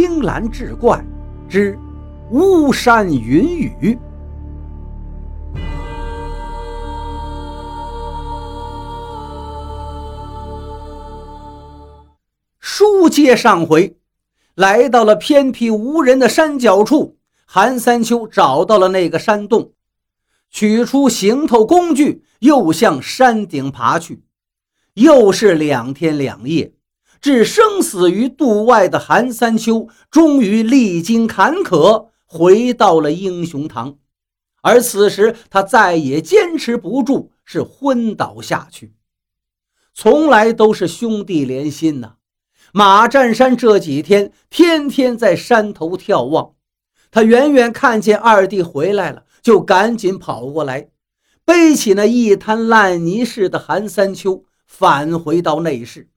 青蓝志怪之巫山云雨。书接上回，来到了偏僻无人的山脚处，韩三秋找到了那个山洞，取出行头工具，又向山顶爬去。又是两天两夜。置生死于度外的韩三秋，终于历经坎坷回到了英雄堂，而此时他再也坚持不住，是昏倒下去。从来都是兄弟连心呐！马占山这几天天天在山头眺望，他远远看见二弟回来了，就赶紧跑过来，背起那一滩烂泥似的韩三秋，返回到内室。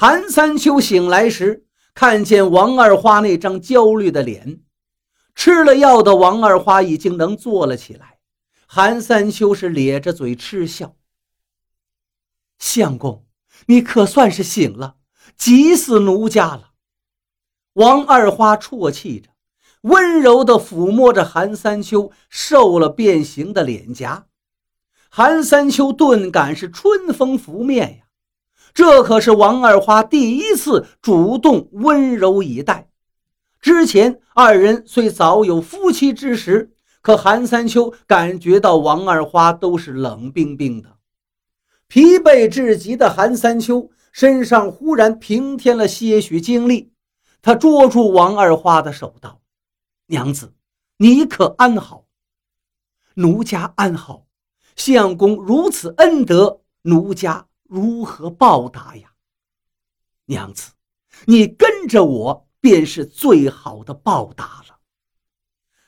韩三秋醒来时，看见王二花那张焦虑的脸。吃了药的王二花已经能坐了起来。韩三秋是咧着嘴嗤笑：“相公，你可算是醒了，急死奴家了。”王二花啜泣着，温柔地抚摸着韩三秋瘦了变形的脸颊。韩三秋顿感是春风拂面呀。这可是王二花第一次主动温柔以待。之前二人虽早有夫妻之实，可韩三秋感觉到王二花都是冷冰冰的。疲惫至极的韩三秋身上忽然平添了些许精力，他捉住王二花的手道：“娘子，你可安好？奴家安好。相公如此恩德，奴家。”如何报答呀，娘子，你跟着我便是最好的报答了。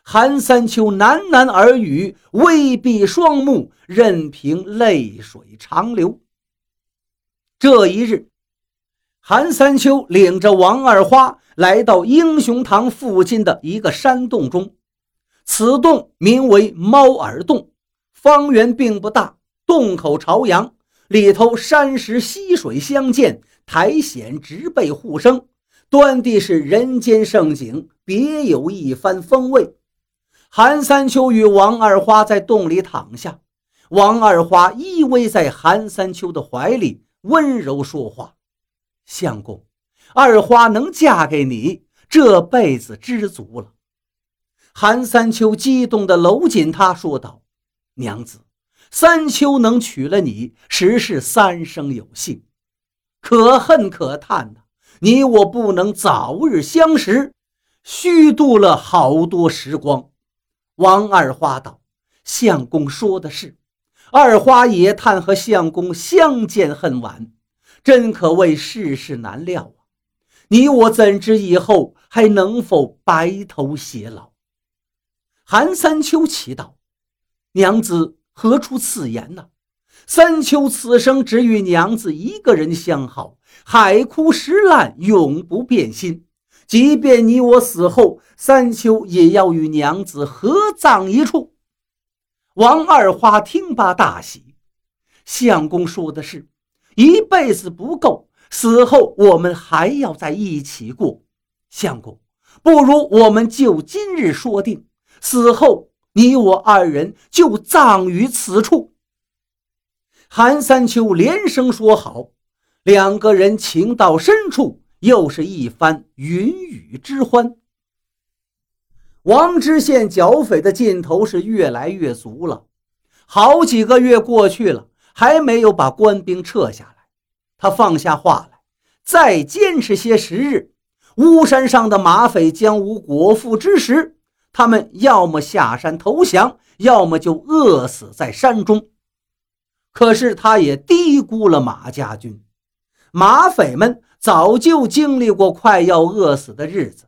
韩三秋喃喃耳语，微闭双目，任凭泪水长流。这一日，韩三秋领着王二花来到英雄堂附近的一个山洞中，此洞名为猫耳洞，方圆并不大，洞口朝阳。里头山石溪水相间，苔藓植被互生，端地是人间胜景，别有一番风味。韩三秋与王二花在洞里躺下，王二花依偎在韩三秋的怀里，温柔说话：“相公，二花能嫁给你，这辈子知足了。”韩三秋激动地搂紧她，说道：“娘子。”三秋能娶了你，实是三生有幸。可恨可叹呐，你我不能早日相识，虚度了好多时光。王二花道：“相公说的是，二花也叹和相公相见恨晚，真可谓世事难料啊！你我怎知以后还能否白头偕老？”韩三秋祈祷：“娘子。”何出此言呢？三秋此生只与娘子一个人相好，海枯石烂，永不变心。即便你我死后，三秋也要与娘子合葬一处。王二花听罢大喜，相公说的是，一辈子不够，死后我们还要在一起过。相公，不如我们就今日说定，死后。你我二人就葬于此处。韩三秋连声说好，两个人情到深处，又是一番云雨之欢。王知县剿匪的劲头是越来越足了，好几个月过去了，还没有把官兵撤下来。他放下话来，再坚持些时日，巫山上的马匪将无果腹之食。他们要么下山投降，要么就饿死在山中。可是他也低估了马家军，马匪们早就经历过快要饿死的日子，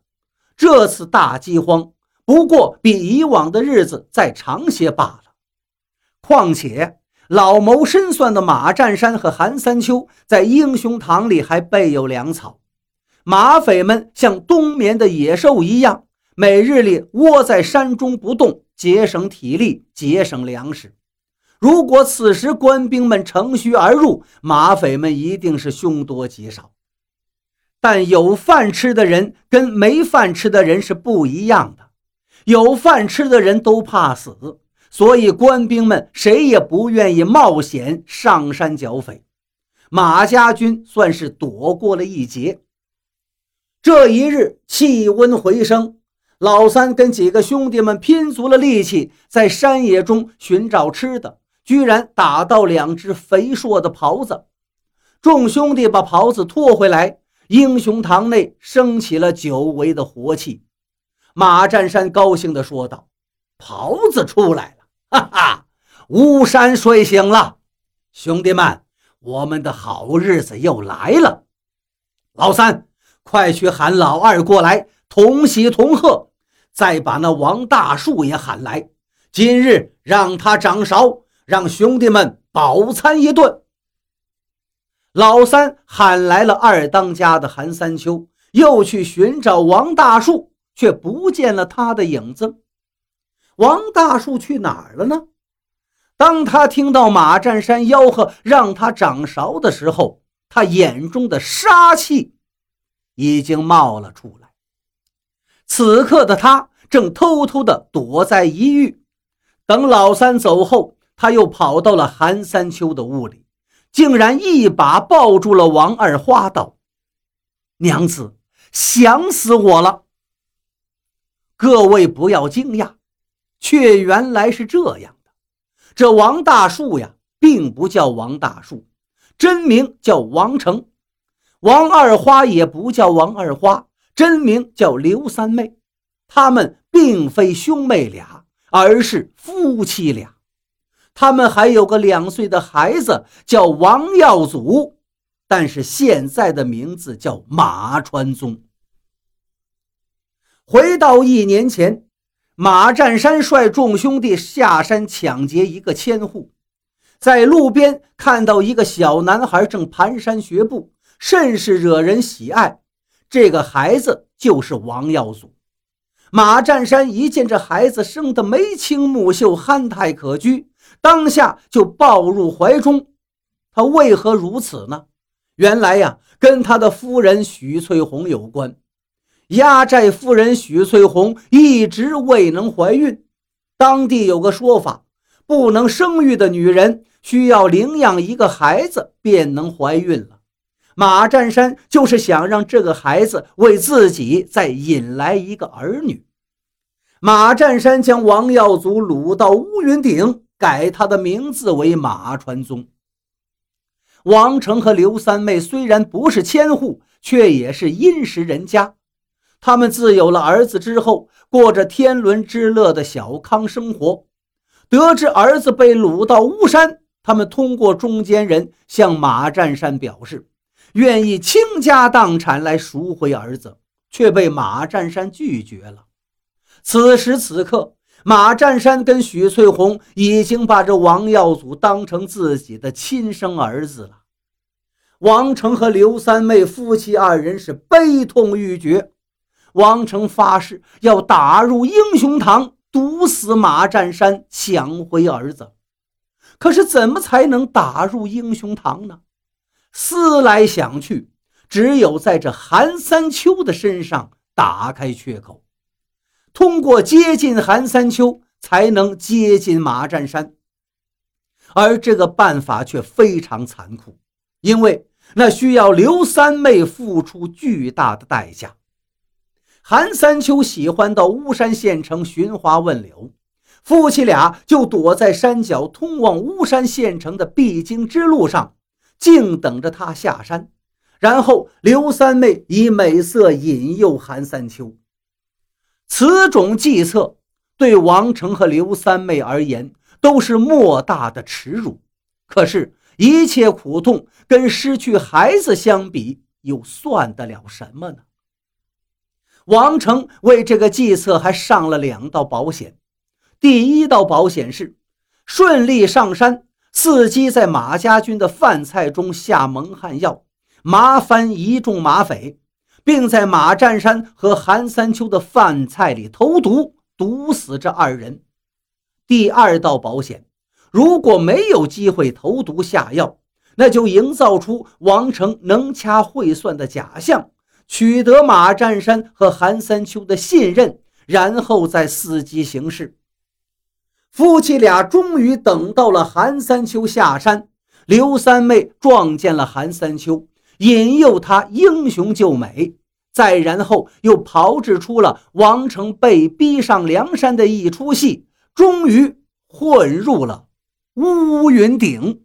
这次大饥荒不过比以往的日子再长些罢了。况且老谋深算的马占山和韩三秋在英雄堂里还备有粮草，马匪们像冬眠的野兽一样。每日里窝在山中不动，节省体力，节省粮食。如果此时官兵们乘虚而入，马匪们一定是凶多吉少。但有饭吃的人跟没饭吃的人是不一样的。有饭吃的人都怕死，所以官兵们谁也不愿意冒险上山剿匪。马家军算是躲过了一劫。这一日，气温回升，老三跟几个兄弟们拼足了力气，在山野中寻找吃的，居然打到两只肥硕的狍子。众兄弟把狍子拖回来，英雄堂内升起了久违的活气。马占山高兴地说道：“狍子出来了，哈哈，巫山睡醒了，兄弟们，我们的好日子又来了。”老三。快去喊老二过来，同喜同贺。再把那王大树也喊来，今日让他掌勺，让兄弟们饱餐一顿。老三喊来了二当家的韩三秋，又去寻找王大树，却不见了他的影子。王大树去哪儿了呢？当他听到马占山吆喝让他掌勺的时候，他眼中的杀气。已经冒了出来。此刻的他正偷偷地躲在一隅，等老三走后，他又跑到了韩三秋的屋里，竟然一把抱住了王二花，道：“娘子，想死我了。”各位不要惊讶，却原来是这样的。这王大树呀，并不叫王大树，真名叫王成。王二花也不叫王二花，真名叫刘三妹。他们并非兄妹俩，而是夫妻俩。他们还有个两岁的孩子，叫王耀祖，但是现在的名字叫马传宗。回到一年前，马占山率众兄弟下山抢劫一个千户，在路边看到一个小男孩正蹒跚学步。甚是惹人喜爱，这个孩子就是王耀祖。马占山一见这孩子生得眉清目秀、憨态可掬，当下就抱入怀中。他为何如此呢？原来呀，跟他的夫人许翠红有关。压寨夫人许翠红一直未能怀孕，当地有个说法，不能生育的女人需要领养一个孩子便能怀孕了。马占山就是想让这个孩子为自己再引来一个儿女。马占山将王耀祖掳到乌云顶，改他的名字为马传宗。王成和刘三妹虽然不是千户，却也是殷实人家。他们自有了儿子之后，过着天伦之乐的小康生活。得知儿子被掳到巫山，他们通过中间人向马占山表示。愿意倾家荡产来赎回儿子，却被马占山拒绝了。此时此刻，马占山跟许翠红已经把这王耀祖当成自己的亲生儿子了。王成和刘三妹夫妻二人是悲痛欲绝。王成发誓要打入英雄堂，毒死马占山，抢回儿子。可是，怎么才能打入英雄堂呢？思来想去，只有在这韩三秋的身上打开缺口，通过接近韩三秋，才能接近马占山。而这个办法却非常残酷，因为那需要刘三妹付出巨大的代价。韩三秋喜欢到巫山县城寻花问柳，夫妻俩就躲在山脚通往巫山县城的必经之路上。静等着他下山，然后刘三妹以美色引诱韩三秋。此种计策对王成和刘三妹而言都是莫大的耻辱。可是，一切苦痛跟失去孩子相比，又算得了什么呢？王成为这个计策还上了两道保险。第一道保险是顺利上山。伺机在马家军的饭菜中下蒙汗药，麻翻一众马匪，并在马占山和韩三秋的饭菜里投毒，毒死这二人。第二道保险，如果没有机会投毒下药，那就营造出王成能掐会算的假象，取得马占山和韩三秋的信任，然后再伺机行事。夫妻俩终于等到了韩三秋下山，刘三妹撞见了韩三秋，引诱他英雄救美，再然后又炮制出了王成被逼上梁山的一出戏，终于混入了乌云顶。